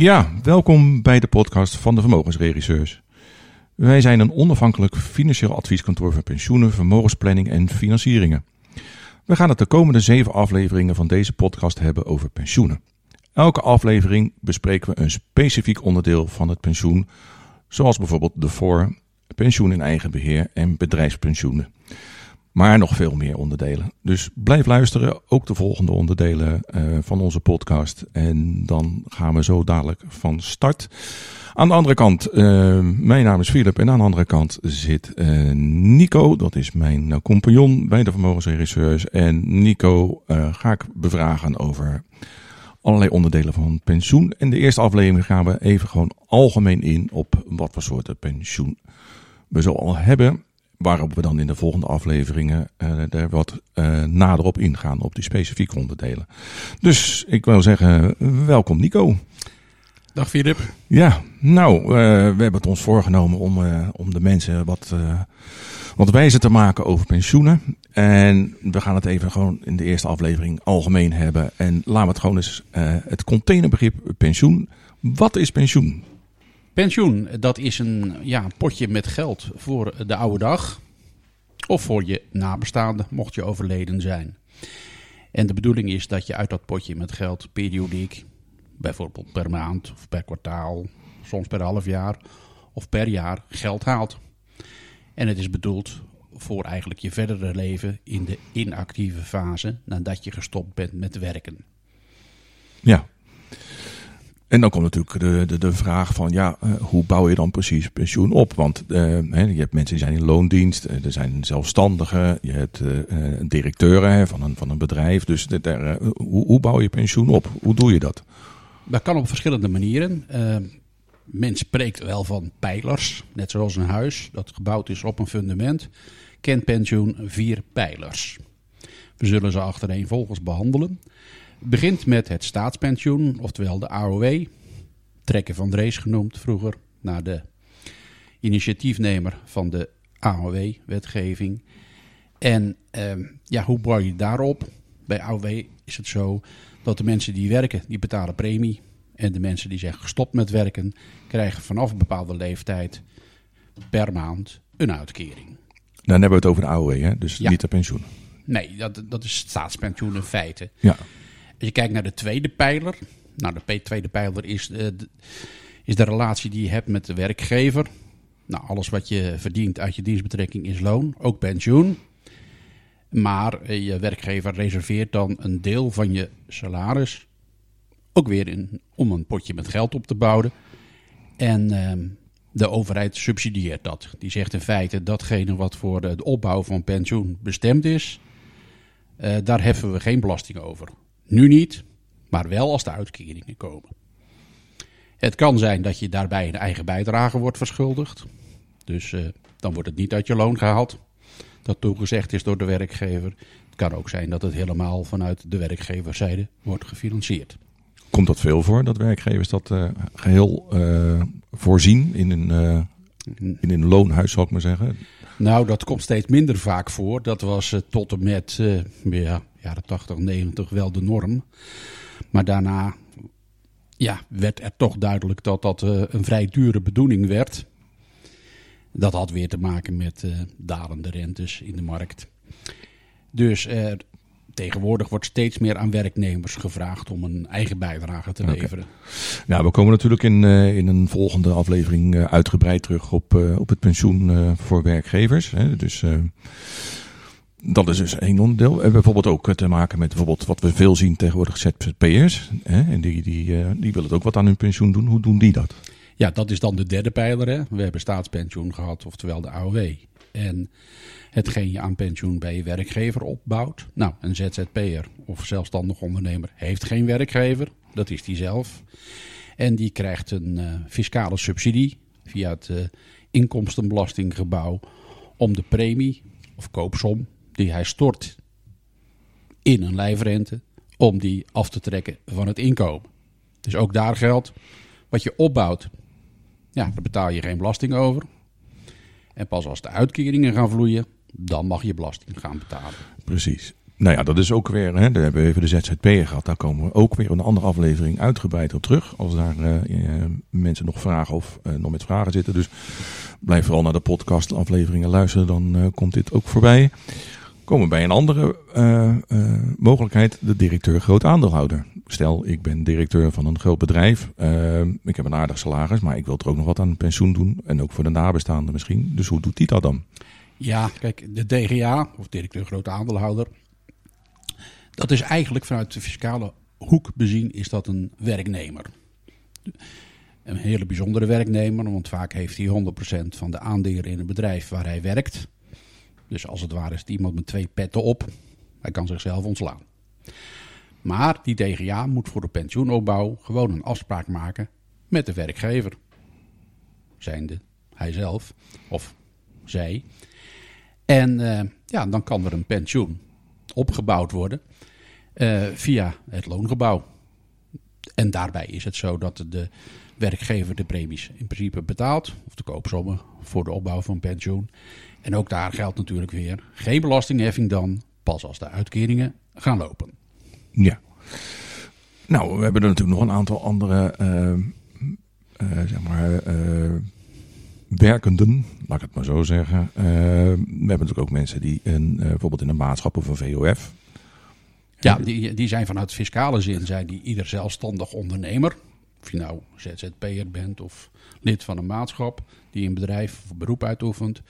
Ja, welkom bij de podcast van de Vermogensregisseurs. Wij zijn een onafhankelijk financieel advieskantoor voor pensioenen, vermogensplanning en financieringen. We gaan het de komende zeven afleveringen van deze podcast hebben over pensioenen. Elke aflevering bespreken we een specifiek onderdeel van het pensioen, zoals bijvoorbeeld de voor, pensioen in eigen beheer en bedrijfspensioenen. Maar nog veel meer onderdelen. Dus blijf luisteren, ook de volgende onderdelen uh, van onze podcast. En dan gaan we zo dadelijk van start. Aan de andere kant, uh, mijn naam is Philip en aan de andere kant zit uh, Nico. Dat is mijn compagnon bij de vermogensregisseurs. En Nico ga ik bevragen over allerlei onderdelen van pensioen. In de eerste aflevering gaan we even gewoon algemeen in op wat voor soorten pensioen we zo al hebben. Waarop we dan in de volgende afleveringen uh, er wat uh, nader op ingaan, op die specifieke onderdelen. Dus ik wil zeggen, welkom Nico. Dag Filip. Ja, nou, uh, we hebben het ons voorgenomen om, om de mensen wat, wat wijzer te maken over pensioenen. En we gaan het even gewoon in de eerste aflevering algemeen hebben. En laten we het gewoon eens het containerbegrip pensioen. Wat is pensioen? Pensioen, dat is een ja, potje met geld voor de oude dag. Of voor je nabestaanden, mocht je overleden zijn. En de bedoeling is dat je uit dat potje met geld periodiek, bijvoorbeeld per maand of per kwartaal, soms per half jaar of per jaar geld haalt. En het is bedoeld voor eigenlijk je verdere leven in de inactieve fase nadat je gestopt bent met werken. Ja, en dan komt natuurlijk de, de, de vraag van, ja, uh, hoe bouw je dan precies pensioen op? Want uh, hè, je hebt mensen die zijn in loondienst, uh, er zijn zelfstandigen, je hebt directeuren hè, van, een, van een bedrijf. Dus de, hoe, hoe bouw je pensioen op? Hoe doe je dat? Dat kan op verschillende manieren. men spreekt wel van pijlers, net zoals een huis dat gebouwd is op een fundament. Kent pensioen vier pijlers. We zullen ze achtereenvolgens behandelen begint met het staatspensioen, oftewel de AOW. Trekken van Drees genoemd vroeger, naar de initiatiefnemer van de AOW-wetgeving. En eh, ja, hoe bouw je daarop? Bij AOW is het zo dat de mensen die werken, die betalen premie. En de mensen die zijn gestopt met werken, krijgen vanaf een bepaalde leeftijd per maand een uitkering. Dan hebben we het over de AOW, hè? dus niet de pensioen. Nee, dat, dat is staatspensioen in feite. Ja. Je kijkt naar de tweede pijler. Nou, de tweede pijler is, uh, de, is de relatie die je hebt met de werkgever. Nou, alles wat je verdient uit je dienstbetrekking is loon, ook pensioen. Maar uh, je werkgever reserveert dan een deel van je salaris ook weer in, om een potje met geld op te bouwen. En uh, de overheid subsidieert dat. Die zegt in feite datgene wat voor de opbouw van pensioen bestemd is, uh, daar heffen we geen belasting over. Nu niet, maar wel als de uitkeringen komen. Het kan zijn dat je daarbij een eigen bijdrage wordt verschuldigd. Dus uh, dan wordt het niet uit je loon gehaald. Dat toegezegd is door de werkgever. Het kan ook zijn dat het helemaal vanuit de werkgeverszijde wordt gefinancierd. Komt dat veel voor, dat werkgevers dat uh, geheel uh, voorzien in een, in een loonhuis, zou ik maar zeggen? Nou, dat komt steeds minder vaak voor. Dat was tot en met ja, jaren 80, 90 wel de norm. Maar daarna ja, werd er toch duidelijk dat dat uh, een vrij dure bedoeling werd. Dat had weer te maken met uh, dalende rentes in de markt. Dus uh, tegenwoordig wordt steeds meer aan werknemers gevraagd om een eigen bijdrage te leveren. Okay. Nou, we komen natuurlijk in, in een volgende aflevering uitgebreid terug op, op het pensioen voor werkgevers. Hè. Dus dat is dus één onderdeel. En bijvoorbeeld ook te maken met bijvoorbeeld wat we veel zien tegenwoordig ZZP'ers. En die, die, die willen ook wat aan hun pensioen doen. Hoe doen die dat? Ja, dat is dan de derde pijler. Hè? We hebben staatspensioen gehad, oftewel de AOW. En hetgeen je aan pensioen bij je werkgever opbouwt. Nou, een ZZP'er of zelfstandig ondernemer heeft geen werkgever. Dat is die zelf. En die krijgt een uh, fiscale subsidie via het uh, inkomstenbelastinggebouw om de premie of koopsom die hij stort in een lijfrente om die af te trekken van het inkomen. Dus ook daar geldt, wat je opbouwt, ja, daar betaal je geen belasting over. En pas als de uitkeringen gaan vloeien, dan mag je belasting gaan betalen. Precies. Nou ja, dat is ook weer, hè, daar hebben we even de ZZP'er gehad. Daar komen we ook weer een andere aflevering uitgebreid op terug. Als daar uh, mensen nog vragen of uh, nog met vragen zitten. Dus blijf vooral naar de podcast afleveringen luisteren. Dan komt dit ook voorbij. Komen bij een andere mogelijkheid. De directeur groot aandeelhouder. Stel, ik ben directeur van een groot bedrijf. ik heb een aardig salaris, maar ik wil er ook nog wat aan pensioen doen. En ook voor de nabestaanden misschien. Dus hoe doet die dat dan? Ja, kijk, de DGA, of directeur groot aandeelhouder dat is eigenlijk vanuit de fiscale hoek bezien is dat een werknemer. Een hele bijzondere werknemer, want vaak heeft hij 100% van de aandelen in het bedrijf waar hij werkt. Dus als het ware is het iemand met twee petten op. Hij kan zichzelf ontslaan. Maar die DGA moet voor de pensioenopbouw gewoon een afspraak maken met de werkgever. Zijnde hij zelf of zij. En uh, ja, dan kan er een pensioen opgebouwd worden uh, via het loongebouw. En daarbij is het zo dat de werkgever de premies in principe betaalt, of de koopsommen voor de opbouw van pensioen. En ook daar geldt natuurlijk weer geen belastingheffing dan, pas als de uitkeringen gaan lopen. Ja. Nou, we hebben er natuurlijk nog een aantal andere, uh, uh, zeg maar, werkenden, laat ik het maar zo zeggen. we hebben natuurlijk ook mensen die een, bijvoorbeeld in een maatschap of een VOF ja, die, die zijn vanuit fiscale zin zijn die ieder zelfstandig ondernemer. Of je nou ZZP'er bent of lid van een maatschap die een bedrijf of beroep uitoefent.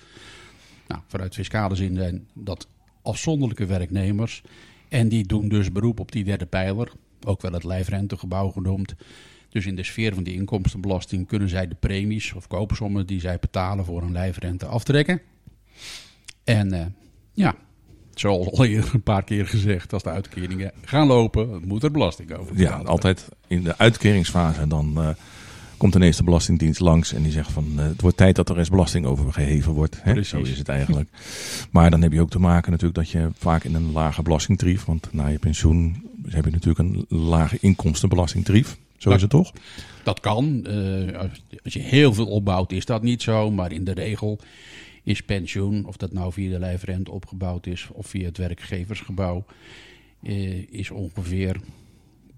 Nou, vanuit fiscale zin zijn dat afzonderlijke werknemers. En die doen dus beroep op die derde pijler, ook wel het lijfrentegebouw genoemd. Dus in de sfeer van die inkomstenbelasting kunnen zij de premies of koopsommen die zij betalen voor een lijfrente aftrekken. En uh, ja, zoals al eerder een paar keer gezegd, als de uitkeringen gaan lopen, moet er belasting over Ja, altijd in de uitkeringsfase dan uh, komt ineens de Belastingdienst langs en die zegt van uh, het wordt tijd dat er eens belasting over geheven wordt. Hè? Zo is het eigenlijk. maar dan heb je ook te maken natuurlijk dat je vaak in een lage belastingtarief, want na je pensioen heb je natuurlijk een lage inkomstenbelastingtarief. Zo is het toch? Dat kan. Uh, als je heel veel opbouwt is dat niet zo, maar in de regel is pensioen, of dat nou via de lijfrente opgebouwd is of via het werkgeversgebouw, eh, is ongeveer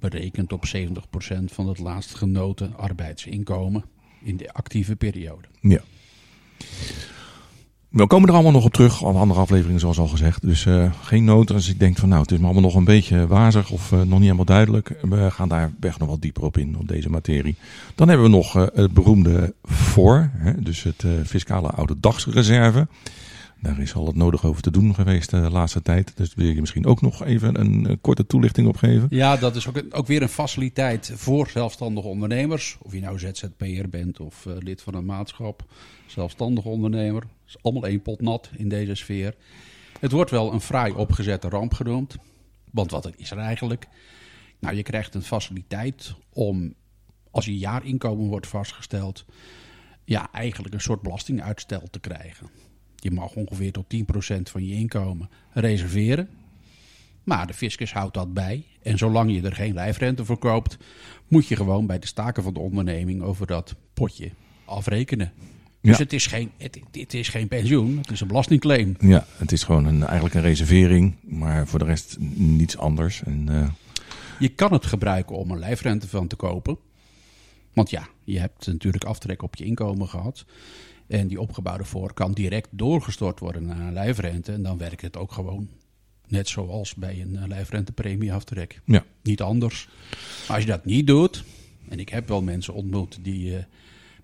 berekend op 70% van het laatst genoten arbeidsinkomen in de actieve periode. Ja. We komen er allemaal nog op terug, al andere afleveringen zoals al gezegd. Dus uh, geen noten als ik denk van nou, het is me allemaal nog een beetje wazig of uh, nog niet helemaal duidelijk. We gaan daar weg nog wat dieper op in, op deze materie. Dan hebben we nog uh, het beroemde voor, hè, dus het fiscale oude dagsreserve. Daar is al het nodig over te doen geweest de laatste tijd. Dus wil je misschien ook nog even een korte toelichting op geven? Ja, dat is ook, ook weer een faciliteit voor zelfstandige ondernemers. Of je nou ZZP'er bent of lid van een maatschap, zelfstandige ondernemer is allemaal één pot nat in deze sfeer. Het wordt wel een fraai opgezette ramp genoemd. Want wat is er eigenlijk? Nou, je krijgt een faciliteit om, als je jaarinkomen wordt vastgesteld, ja, eigenlijk een soort belastinguitstel te krijgen. Je mag ongeveer tot 10% van je inkomen reserveren. Maar de fiscus houdt dat bij. En zolang je er geen lijfrente voor koopt, moet je gewoon bij de staken van de onderneming over dat potje afrekenen. Dus het, is geen, het, het, is geen pensioen, het is een belastingclaim. Ja, het is gewoon een, eigenlijk een reservering, maar voor de rest niets anders. En, uh... Je kan het gebruiken om een lijfrente van te kopen. Want ja, je hebt natuurlijk aftrek op je inkomen gehad. En die opgebouwde voor kan direct doorgestort worden naar een lijfrente. En dan werkt het ook gewoon net zoals bij een lijfrentepremieaftrek. Ja. Niet anders. Maar als je dat niet doet, en ik heb wel mensen ontmoet die... Uh,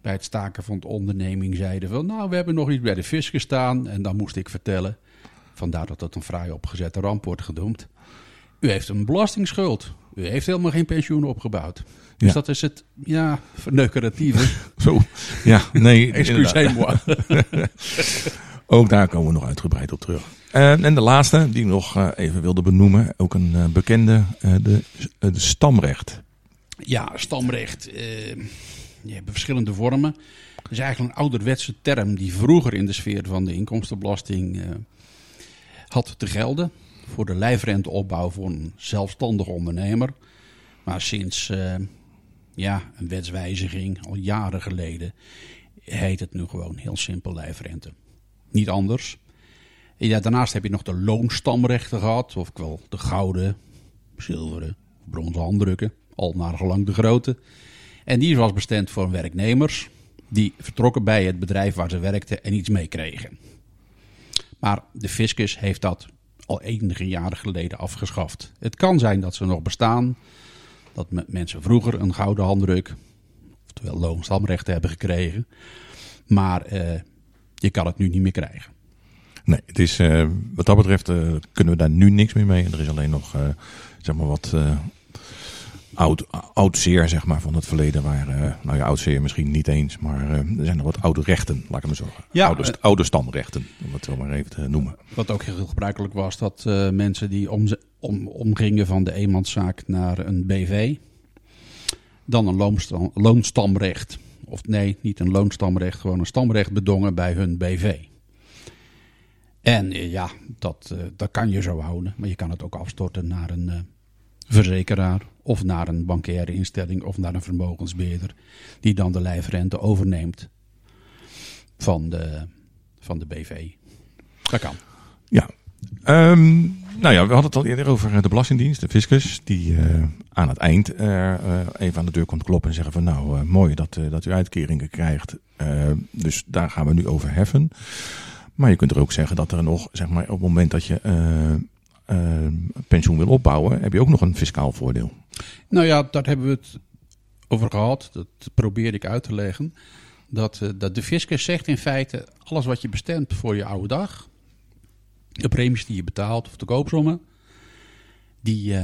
bij het staken van de onderneming zeiden van... nou, we hebben nog iets bij de vis gestaan. En dan moest ik vertellen, vandaar dat dat een fraai opgezette ramp wordt genoemd... u heeft een belastingsschuld. U heeft helemaal geen pensioen opgebouwd. Dus dat is het, ja, verneukeratieve. Zo, ja, nee. Excusez-moi. ook daar komen we nog uitgebreid op terug. Uh, en de laatste, die ik nog uh, even wilde benoemen, ook een uh, bekende, de, de stamrecht. Ja, stamrecht je hebt verschillende vormen. Het is eigenlijk een ouderwetse term die vroeger in de sfeer van de inkomstenbelasting had te gelden. Voor de lijfrenteopbouw voor een zelfstandig ondernemer. Maar sinds uh, ja, een wetswijziging, al jaren geleden, heet het nu gewoon heel simpel lijfrente. Niet anders. Ja, daarnaast heb je nog de loonstamrechten gehad, ofwel de gouden, zilveren, bronzen handdrukken, al naar gelang de grootte. En die was bestemd voor werknemers die vertrokken bij het bedrijf waar ze werkten en iets meekregen. Maar de fiscus heeft dat al enige jaren geleden afgeschaft. Het kan zijn dat ze nog bestaan, dat mensen vroeger een gouden handdruk, oftewel loonstamrechten hebben gekregen. Maar eh, je kan het nu niet meer krijgen. Nee, het is, uh, wat dat betreft uh, kunnen we daar nu niks meer mee. Er is alleen nog zeg maar wat oud, oud zeer zeg maar, van het verleden. Waar, nou ja, oud zeer misschien niet eens, maar er zijn nog wat oude rechten, laat ik maar zeggen. Ja, oude, oude stamrechten, om het zo maar even te noemen. Wat ook heel gebruikelijk was, dat mensen die om, om, omgingen van de eenmanszaak naar een BV, dan een loonstam, loonstamrecht, of nee, niet een loonstamrecht, gewoon een stamrecht bedongen bij hun BV. En eh, ja, dat, dat kan je zo houden. Maar je kan het ook afstorten naar een verzekeraar. Of naar een bankaire instelling. Of naar een vermogensbeheerder. Die dan de lijfrente overneemt. Van de, van de BV. Dat kan. Ja. Um, nou ja, we hadden het al eerder over de Belastingdienst, de fiscus. Die aan het eind even aan de deur komt kloppen en zeggen van nou mooi dat, dat u uitkeringen krijgt. dus daar gaan we nu over heffen. Maar je kunt er ook zeggen dat er nog, zeg maar, op het moment dat je pensioen wil opbouwen, heb je ook nog een fiscaal voordeel. Nou ja, daar hebben we het over gehad. Dat probeer ik uit te leggen. Dat, uh, dat de fiscus zegt in feite, alles wat je bestemt voor je oude dag, de premies die je betaalt of de koopsommen, die,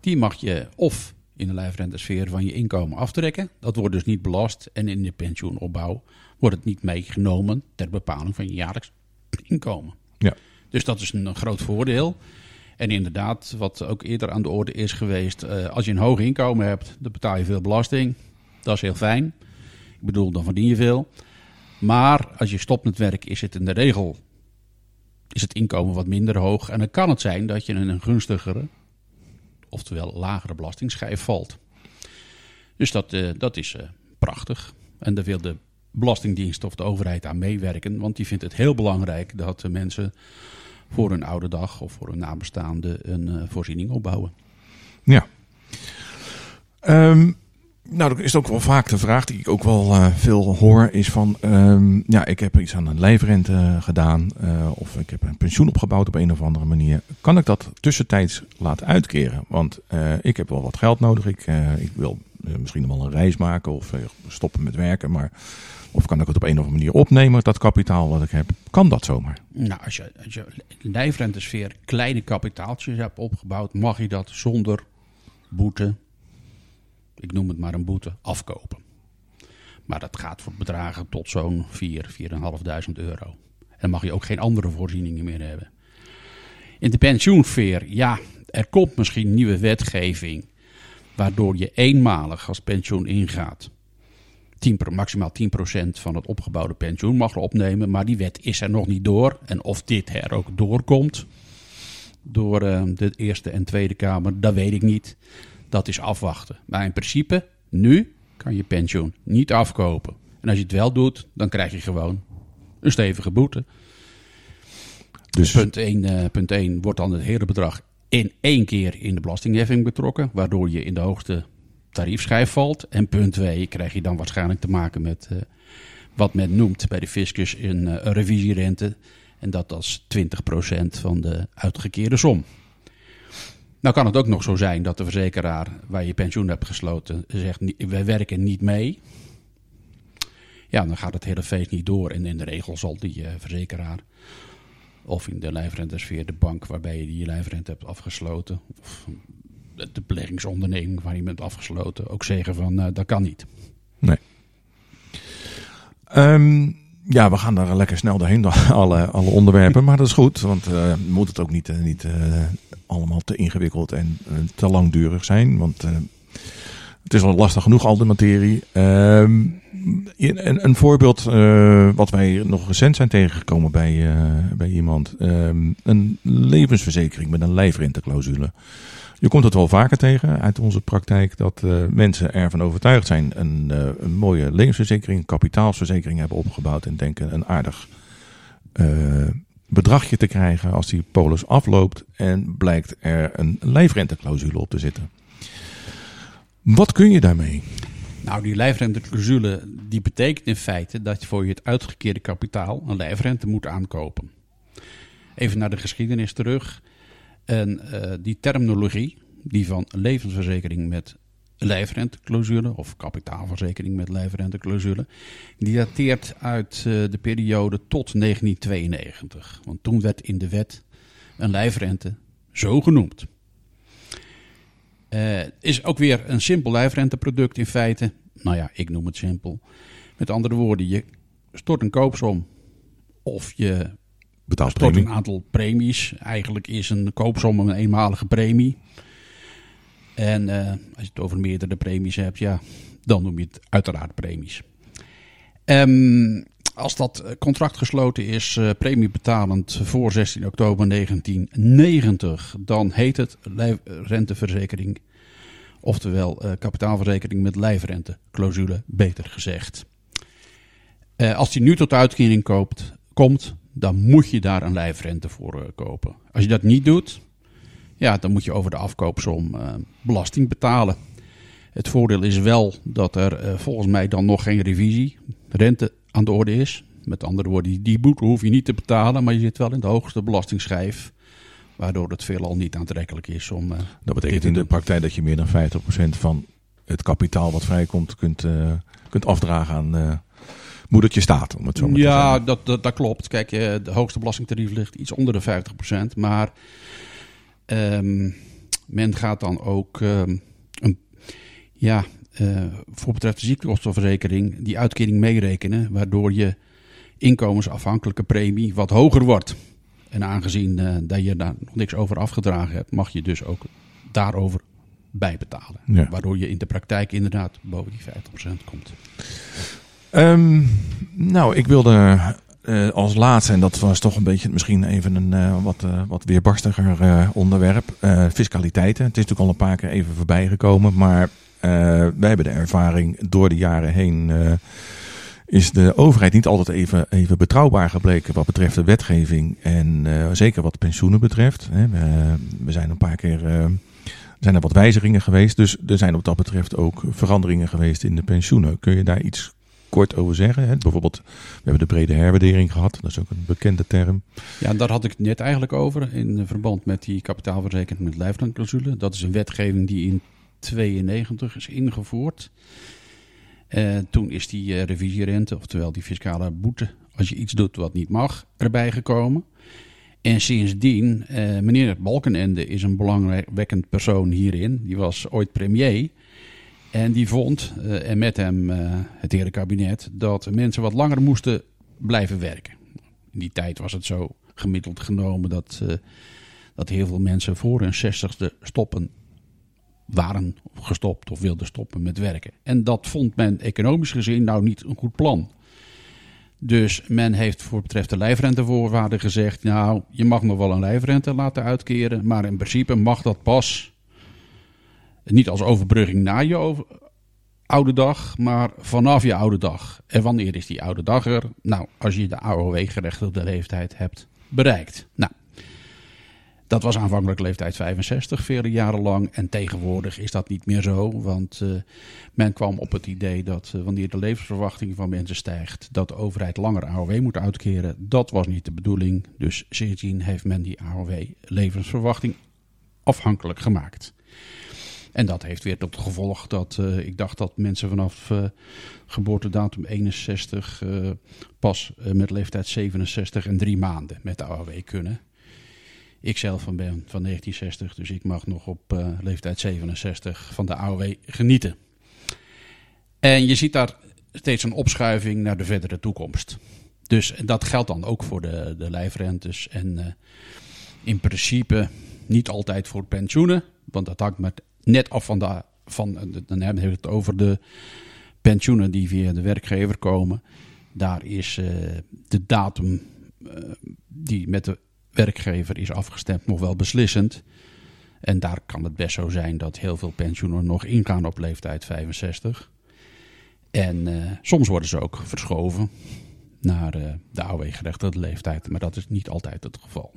die mag je of in de lijfrentesfeer van je inkomen aftrekken. Dat wordt dus niet belast. En in de pensioenopbouw wordt het niet meegenomen ter bepaling van je jaarlijks inkomen. Ja. Dus dat is een groot voordeel. En inderdaad, wat ook eerder aan de orde is geweest, uh, als je een hoog inkomen hebt, dan betaal je veel belasting. Dat is heel fijn. Ik bedoel, dan verdien je veel. Maar als je stopt met werk, is het in de regel is het inkomen wat minder hoog. En dan kan het zijn dat je in een gunstigere, oftewel lagere belastingsschijf valt. Dus dat, uh, dat is uh, prachtig. En daar wil de Belastingdienst of de overheid aan meewerken. Want die vindt het heel belangrijk dat de mensen voor hun oude dag of voor hun nabestaande een uh, voorziening opbouwen. Ja. Um, nou, dat is ook wel vaak de vraag die ik ook wel uh, veel hoor, is van, um, ja, ik heb iets aan een lijfrente gedaan uh, of ik heb een pensioen opgebouwd op een of andere manier. Kan ik dat tussentijds laten uitkeren? Want ik heb wel wat geld nodig, ik, ik wil misschien nog wel een reis maken of stoppen met werken, maar of kan ik het op een of andere manier opnemen, dat kapitaal wat ik heb? Kan dat zomaar? Nou, als je, als je lijfrentesfeer kleine kapitaaltjes hebt opgebouwd, mag je dat zonder boete, ik noem het maar een boete, afkopen. Maar dat gaat voor bedragen tot zo'n 4, 4.500 euro. En dan mag je ook geen andere voorzieningen meer hebben. In de pensioensfeer, ja, er komt misschien nieuwe wetgeving waardoor je eenmalig als pensioen ingaat 10, maximaal 10% van het opgebouwde pensioen mag opnemen. Maar die wet is er nog niet door. En of dit er ook doorkomt door uh, de Eerste en Tweede Kamer, dat weet ik niet. Dat is afwachten. Maar in principe, nu kan je pensioen niet afkopen. En als je het wel doet, dan krijg je gewoon een stevige boete. Dus punt 1, uh, eh, punt 1 wordt dan het hele bedrag in één keer in de belastingheffing betrokken, waardoor je in de hoogste tariefschijf valt. En punt 2 krijg je dan waarschijnlijk te maken met uh, wat men noemt bij de fiscus een, een revisierente. En dat als 20% van de uitgekeerde som. Nou kan het ook nog zo zijn dat de verzekeraar waar je pensioen hebt gesloten zegt: wij werken niet mee. Ja, dan gaat het hele feest niet door. En in de regel zal die uh, verzekeraar, of in de lijfrentesfeer de bank waarbij je die lijfrente hebt afgesloten, of de beleggingsonderneming waar je bent afgesloten ook zeggen van uh, dat kan niet. Nee. Um, ja, we gaan daar lekker snel doorheen, alle, alle onderwerpen. Maar dat is goed, want uh, moet het ook niet, uh, niet allemaal te ingewikkeld en te langdurig zijn. Want het is al lastig genoeg, al de materie. Um, een, een voorbeeld wat wij nog recent zijn tegengekomen bij, bij iemand. Um, een levensverzekering met een lijfrenteclausule. Je komt het wel vaker tegen uit onze praktijk dat uh, mensen ervan overtuigd zijn een, een mooie levensverzekering, een kapitaalsverzekering hebben opgebouwd en denken een aardig bedragje te krijgen als die polis afloopt en blijkt er een lijfrenteclausule op te zitten. Wat kun je daarmee? Nou, die lijfrenteclausule die betekent in feite dat je voor je het uitgekeerde kapitaal een lijfrente moet aankopen. Even naar de geschiedenis terug. En uh, die terminologie, die van levensverzekering met lijfrenteclausule of kapitaalverzekering met lijfrenteclausule, die dateert uit uh, de periode tot 1992. Want toen werd in de wet een lijfrente zo genoemd. Uh, is ook weer een simpel lijfrenteproduct in feite. Nou ja, ik noem het simpel. Met andere woorden, je stort een koopsom of je Betaalt stort premie. een aantal premies. Eigenlijk is een koopsom een eenmalige premie. En uh, als je het over meerdere premies hebt, ja, dan noem je het uiteraard premies. Um, als dat contract gesloten is, uh, premiebetalend voor 16 oktober 1990, dan heet het renteverzekering. Oftewel uh, kapitaalverzekering met lijfrenteclausule, beter gezegd. Als die nu tot uitkering koopt, komt, dan moet je daar een lijfrente voor kopen. Als je dat niet doet, ja, dan moet je over de afkoopsom belasting betalen. Het voordeel is wel dat er volgens mij dan nog geen revisie, rente aan de orde is. Met andere woorden, die, boete hoef je niet te betalen, maar je zit wel in de hoogste belastingsschijf. Waardoor het veelal niet aantrekkelijk is om. Uh, dat betekent in de praktijk dat je meer dan 50% van het kapitaal wat vrijkomt kunt, kunt afdragen aan moedertje staat. Om het zo maar ja, te zeggen. dat, dat, dat klopt. Kijk, de hoogste belastingtarief ligt iets onder de 50%. Maar Um, men gaat dan ook, um, een, ja, uh, voor betreft de ziektekostenverzekering, die uitkering meerekenen, waardoor je inkomensafhankelijke premie wat hoger wordt. En aangezien uh, dat je daar nog niks over afgedragen hebt, mag je dus ook daarover bijbetalen. Ja. Waardoor je in de praktijk inderdaad boven die 50% komt. Um, nou, ik wilde uh, als laatste, en dat was toch een beetje misschien even een uh, wat, uh, wat weerbarstiger onderwerp, fiscaliteiten. Het is natuurlijk al een paar keer even voorbij gekomen, maar wij hebben de ervaring door de jaren heen. is de overheid niet altijd even, even betrouwbaar gebleken wat betreft de wetgeving en zeker wat pensioenen betreft. Hè. We, we, zijn een paar keer zijn er wat wijzigingen geweest, dus er zijn wat dat betreft ook veranderingen geweest in de pensioenen. Kun je daar iets kort over zeggen. Hè? Bijvoorbeeld, we hebben de brede herwaardering gehad. Dat is ook een bekende term. Ja, daar had ik het net eigenlijk over in verband met die kapitaalverzekering met lijfrenteclausule. Dat is een wetgeving die in 92 is ingevoerd. Uh, toen is die uh, revisierente, oftewel die fiscale boete, als je iets doet wat niet mag, erbij gekomen. En sindsdien, uh, meneer Balkenende is een belangwekkend persoon hierin. Die was ooit premier. En die vond, en met hem het hele kabinet, dat mensen wat langer moesten blijven werken. In die tijd was het zo gemiddeld genomen dat, dat heel veel mensen voor hun zestigste stoppen waren gestopt of wilden stoppen met werken. En dat vond men economisch gezien nou niet een goed plan. Dus men heeft voor betreft de lijfrentevoorwaarden gezegd, nou, je mag nog wel een lijfrente laten uitkeren, maar in principe mag dat pas niet als overbrugging na je oude dag, maar vanaf je oude dag. En wanneer is die oude dag er? Nou, als je de AOW-gerechtigde leeftijd hebt bereikt. Nou, dat was aanvankelijk leeftijd 65, vele jaren lang. En tegenwoordig is dat niet meer zo. Want uh, men kwam op het idee dat uh, wanneer de levensverwachting van mensen stijgt, dat de overheid langer AOW moet uitkeren. Dat was niet de bedoeling. Dus sindsdien heeft men die AOW-levensverwachting afhankelijk gemaakt. En dat heeft weer tot gevolg dat uh, ik dacht dat mensen vanaf geboortedatum 61 uh, pas met leeftijd 67 en drie maanden met de AOW kunnen. Ik zelf ben van 1960, dus ik mag nog op leeftijd 67 van de AOW genieten. En je ziet daar steeds een opschuiving naar de verdere toekomst. Dus dat geldt dan ook voor de, de lijfrentes en in principe niet altijd voor pensioenen, want dat hangt met net af van de. Van, dan hebben we het over de pensioenen die via de werkgever komen. Daar is de datum die met de werkgever is afgestemd nog wel beslissend. En daar kan het best zo zijn dat heel veel pensioenen nog ingaan op leeftijd 65. En uh, soms worden ze ook verschoven. naar uh, de AOW-gerechtigde leeftijd. Maar dat is niet altijd het geval.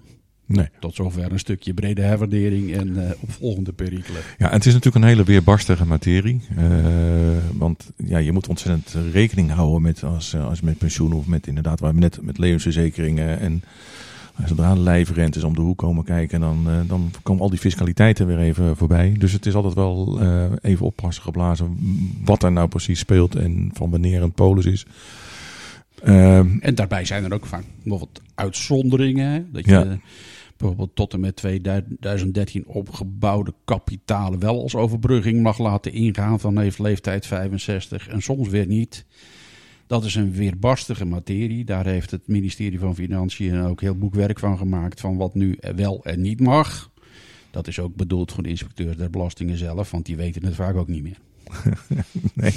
Nee. Tot zover een stukje brede herwaardering en uh, opvolgende perikelen. Ja, en het is natuurlijk een hele weerbarstige materie. Uh, want ja, je moet ontzettend rekening houden met, als, als met pensioen of met inderdaad, waar we net met levensverzekeringen en zodra de lijfrentes om de hoek komen kijken, dan, uh, dan komen al die fiscaliteiten weer even voorbij. Dus het is altijd wel uh, even oppassen geblazen wat er nou precies speelt en van wanneer een polis is. Uh, en daarbij zijn er ook vaak bijvoorbeeld uitzonderingen. Dat je ja. bijvoorbeeld tot en met 2013 opgebouwde kapitalen wel als overbrugging mag laten ingaan van heeft leeftijd 65 en soms weer niet. Dat is een weerbarstige materie. Daar heeft het ministerie van Financiën ook heel boekwerk van gemaakt van wat nu wel en niet mag. Dat is ook bedoeld voor de inspecteur der belastingen zelf, want die weten het vaak ook niet meer. nee,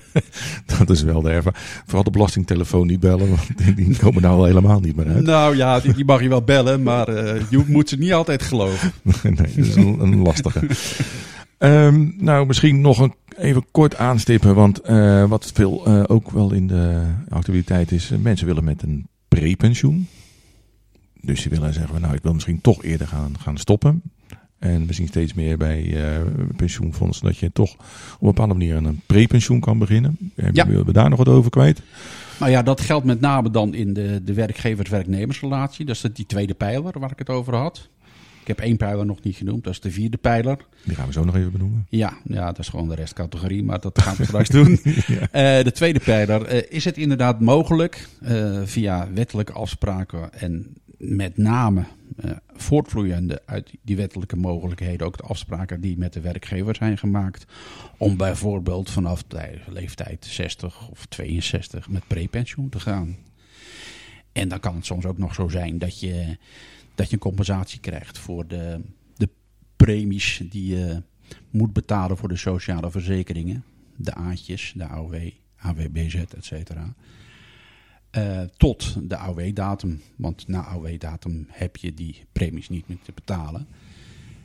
dat is wel de ervaring. Vooral de belastingtelefoon niet bellen, want die komen nou al helemaal niet meer uit. Nou ja, die, die mag je wel bellen, maar uh, je moet ze niet altijd geloven. nee, dat is een, een lastige. Um, nou, misschien nog een, even kort aanstippen, want uh, wat veel uh, ook wel in de actualiteit is, uh, mensen willen met een prepensioen. Dus ze willen zeggen, nou, ik wil misschien toch eerder gaan, gaan stoppen. En we zien steeds meer bij pensioenfondsen dat je toch op een bepaalde manier een prepensioen kan beginnen. Ja. Willen we daar nog wat over kwijt? Nou ja, dat geldt met name dan in de, de werkgevers-werknemersrelatie. Dat is die tweede pijler waar ik het over had. Ik heb één pijler nog niet genoemd, dat is de vierde pijler. Die gaan we zo nog even benoemen. Ja, ja dat is gewoon de restcategorie, maar dat gaan we straks doen. ja. uh, de tweede pijler, uh, is het inderdaad mogelijk uh, via wettelijke afspraken en met name voortvloeiende uit die wettelijke mogelijkheden, ook de afspraken die met de werkgever zijn gemaakt, om bijvoorbeeld vanaf de leeftijd 60 of 62 met prepensioen te gaan. En dan kan het soms ook nog zo zijn dat je dat je een compensatie krijgt voor de, de premies die je moet betalen voor de sociale verzekeringen. De A'tjes, de AOW, AWBZ, et cetera. Uh, tot de AOW-datum. Want na AOW-datum heb je die premies niet meer te betalen.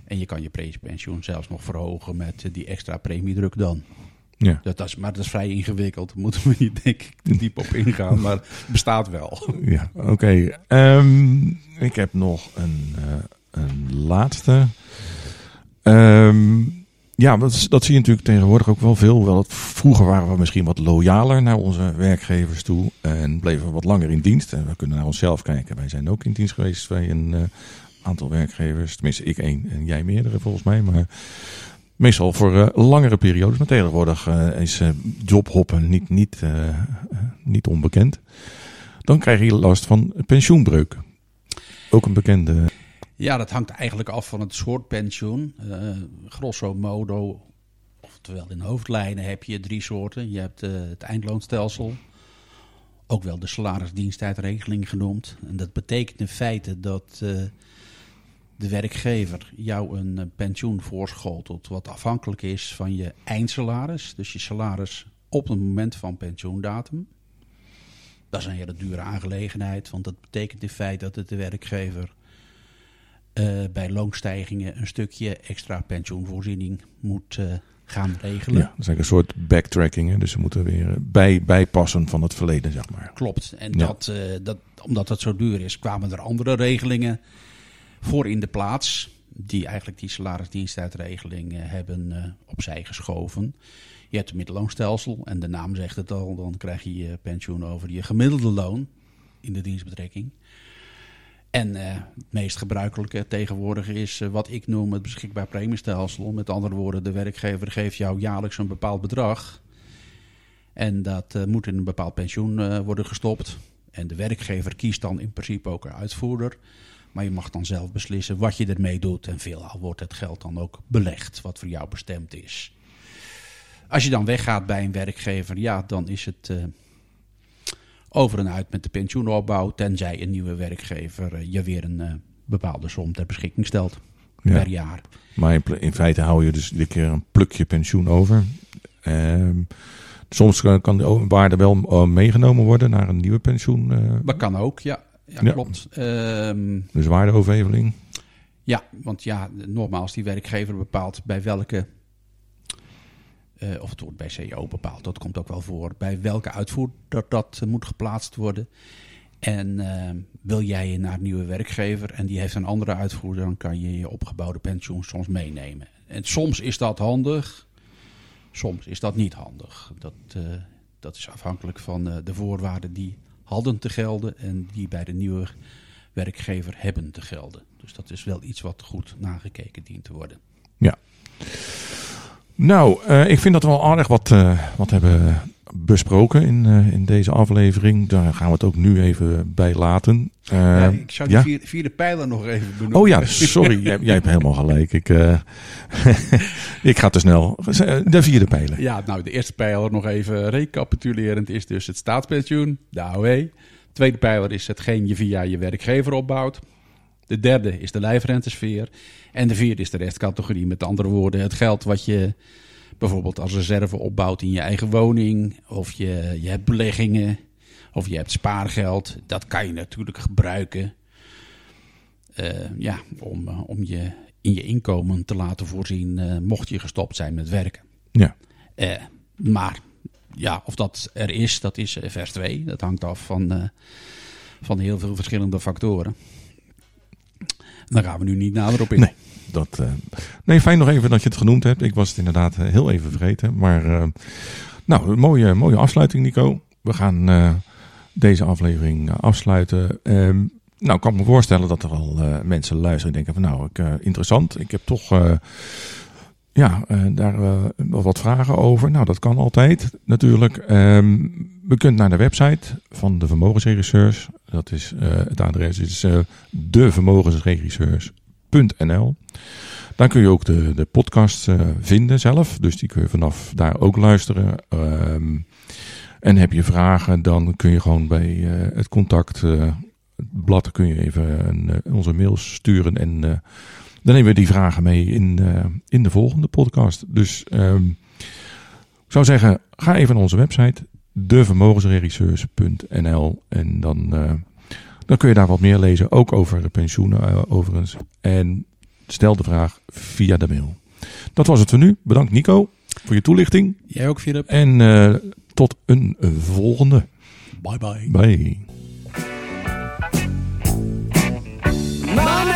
En je kan je prepensioen zelfs nog verhogen met die extra premiedruk dan. Ja. Dat is, maar dat is vrij ingewikkeld. Daar moeten we niet denk ik te diep op ingaan. Maar het bestaat wel. Ja, oké. Okay. Um, ik heb nog een, uh, een laatste. Um, ja, dat, dat zie je natuurlijk tegenwoordig ook wel veel. Wel, vroeger waren we misschien wat loyaler naar onze werkgevers toe. En bleven we wat langer in dienst. En we kunnen naar onszelf kijken. Wij zijn ook in dienst geweest bij een uh, aantal werkgevers. Tenminste, ik één en jij meerdere volgens mij. Maar Meestal voor uh, langere periodes. Maar tegenwoordig uh, is uh, jobhoppen niet, niet, niet onbekend. Dan krijg je last van pensioenbreuk. Ook een bekende. Ja, dat hangt eigenlijk af van het soort pensioen. grosso modo, oftewel in hoofdlijnen, heb je drie soorten. Je hebt het eindloonstelsel. Ook wel de salarisdienstijdregeling genoemd. En dat betekent in feite dat de werkgever jou een eh, pensioen voorschotelt wat afhankelijk is van je eindsalaris. Dus je salaris op het moment van pensioendatum. Dat is een hele dure aangelegenheid, want dat betekent in feite dat het de werkgever uh, bij loonstijgingen een stukje extra pensioenvoorziening moet uh, gaan regelen. Ja, dat is eigenlijk een soort backtracking. Hè? Dus ze moeten weer bij, bijpassen van het verleden, zeg maar. Klopt. En ja. dat, uh, dat, omdat dat zo duur is, kwamen er andere regelingen voor in de plaats. Die eigenlijk die salarisdienstuitregeling uh, hebben uh, opzij geschoven. Je hebt het middelloonstelsel en de naam zegt het al. Dan krijg je je pensioen over je gemiddelde loon in de dienstbetrekking. En uh, het meest gebruikelijke tegenwoordig is wat ik noem het beschikbaar premiestelsel. Met andere woorden, de werkgever geeft jou jaarlijks een bepaald bedrag. En dat moet in een bepaald pensioen worden gestopt. En de werkgever kiest dan in principe ook een uitvoerder. Maar je mag dan zelf beslissen wat je ermee doet. En veelal wordt het geld dan ook belegd, wat voor jou bestemd is. Als je dan weggaat bij een werkgever, ja, dan is het uh, over en uit met de pensioenopbouw. Tenzij een nieuwe werkgever uh, je weer een uh, bepaalde som ter beschikking stelt ja. per jaar. Maar in, in, feite hou je dus iedere keer een plukje pensioen over. Ehm, soms kan de waarde wel meegenomen worden naar een nieuwe pensioen. Dat kan ook, ja ja, ja. klopt. Um, dus waardeoverheveling? Ja, want ja, nogmaals, die werkgever bepaalt bij welke Eh, of het wordt bij CEO bepaald, dat komt ook wel voor. Bij welke uitvoer dat, dat moet geplaatst worden. En uh, wil jij naar een nieuwe werkgever en die heeft een andere uitvoerder, dan kan je je opgebouwde pensioen soms meenemen. En soms is dat handig, soms is dat niet handig. Dat, uh, dat is afhankelijk van uh, de voorwaarden die hadden te gelden en die bij de nieuwe werkgever hebben te gelden. Dus dat is wel iets wat goed nagekeken dient te worden. Ja. Nou, uh, ik vind dat we wel aardig wat, uh, wat hebben besproken in, uh, in deze aflevering. Daar gaan we het ook nu even bij laten. Ja, ik zou die ja? vierde, vierde pijler nog even benoemen. Oh ja, sorry. jij, jij, hebt helemaal gelijk. Ik, ik ga te snel. De vierde pijler. Ja, nou de eerste pijler nog even recapitulerend is dus het staatspensioen, de AOW. Tweede pijler is hetgeen je via je werkgever opbouwt. De derde is de lijfrentesfeer. En de vierde is de restcategorie. Met andere woorden, het geld wat je bijvoorbeeld als reserve opbouwt in je eigen woning. Of je, je hebt beleggingen. Of je hebt spaargeld. Dat kan je natuurlijk gebruiken. Uh, ja, om, uh, om je in je inkomen te laten voorzien. Uh, mocht je gestopt zijn met werken. Ja. maar ja, of dat er is, dat is vers 2. Dat hangt af van, van heel veel verschillende factoren. Daar gaan we nu niet nader op in. Nee, dat, uh, nee, fijn nog even dat je het genoemd hebt. Ik was het inderdaad heel even vergeten. Maar uh, nou, mooie, mooie afsluiting Nico. We gaan uh, deze aflevering afsluiten. Um, nou, ik kan me voorstellen dat er al mensen luisteren en denken van nou, ik, interessant. Ik heb toch ja, daar wat vragen over. Nou, dat kan altijd natuurlijk. Um, we kunt naar de website van de Vermogensregisseurs. Dat is, uh, het adres is uh, devermogensregisseurs.nl. Daar kun je ook de, de podcast uh, vinden zelf. Dus die kun je vanaf daar ook luisteren. Um, en heb je vragen, dan kun je gewoon bij het contact blad kun je even een, onze mails sturen. En dan nemen we die vragen mee in, in de volgende podcast. Dus um, ik zou zeggen, ga even naar onze website devermogensregisseurs.nl en dan, dan kun je daar wat meer lezen, ook over pensioenen uh, overigens. En stel de vraag via de mail. Dat was het voor nu. Bedankt Nico voor je toelichting. Jij ook Philip. En uh, tot een volgende. Bye bye. Bye. Mama.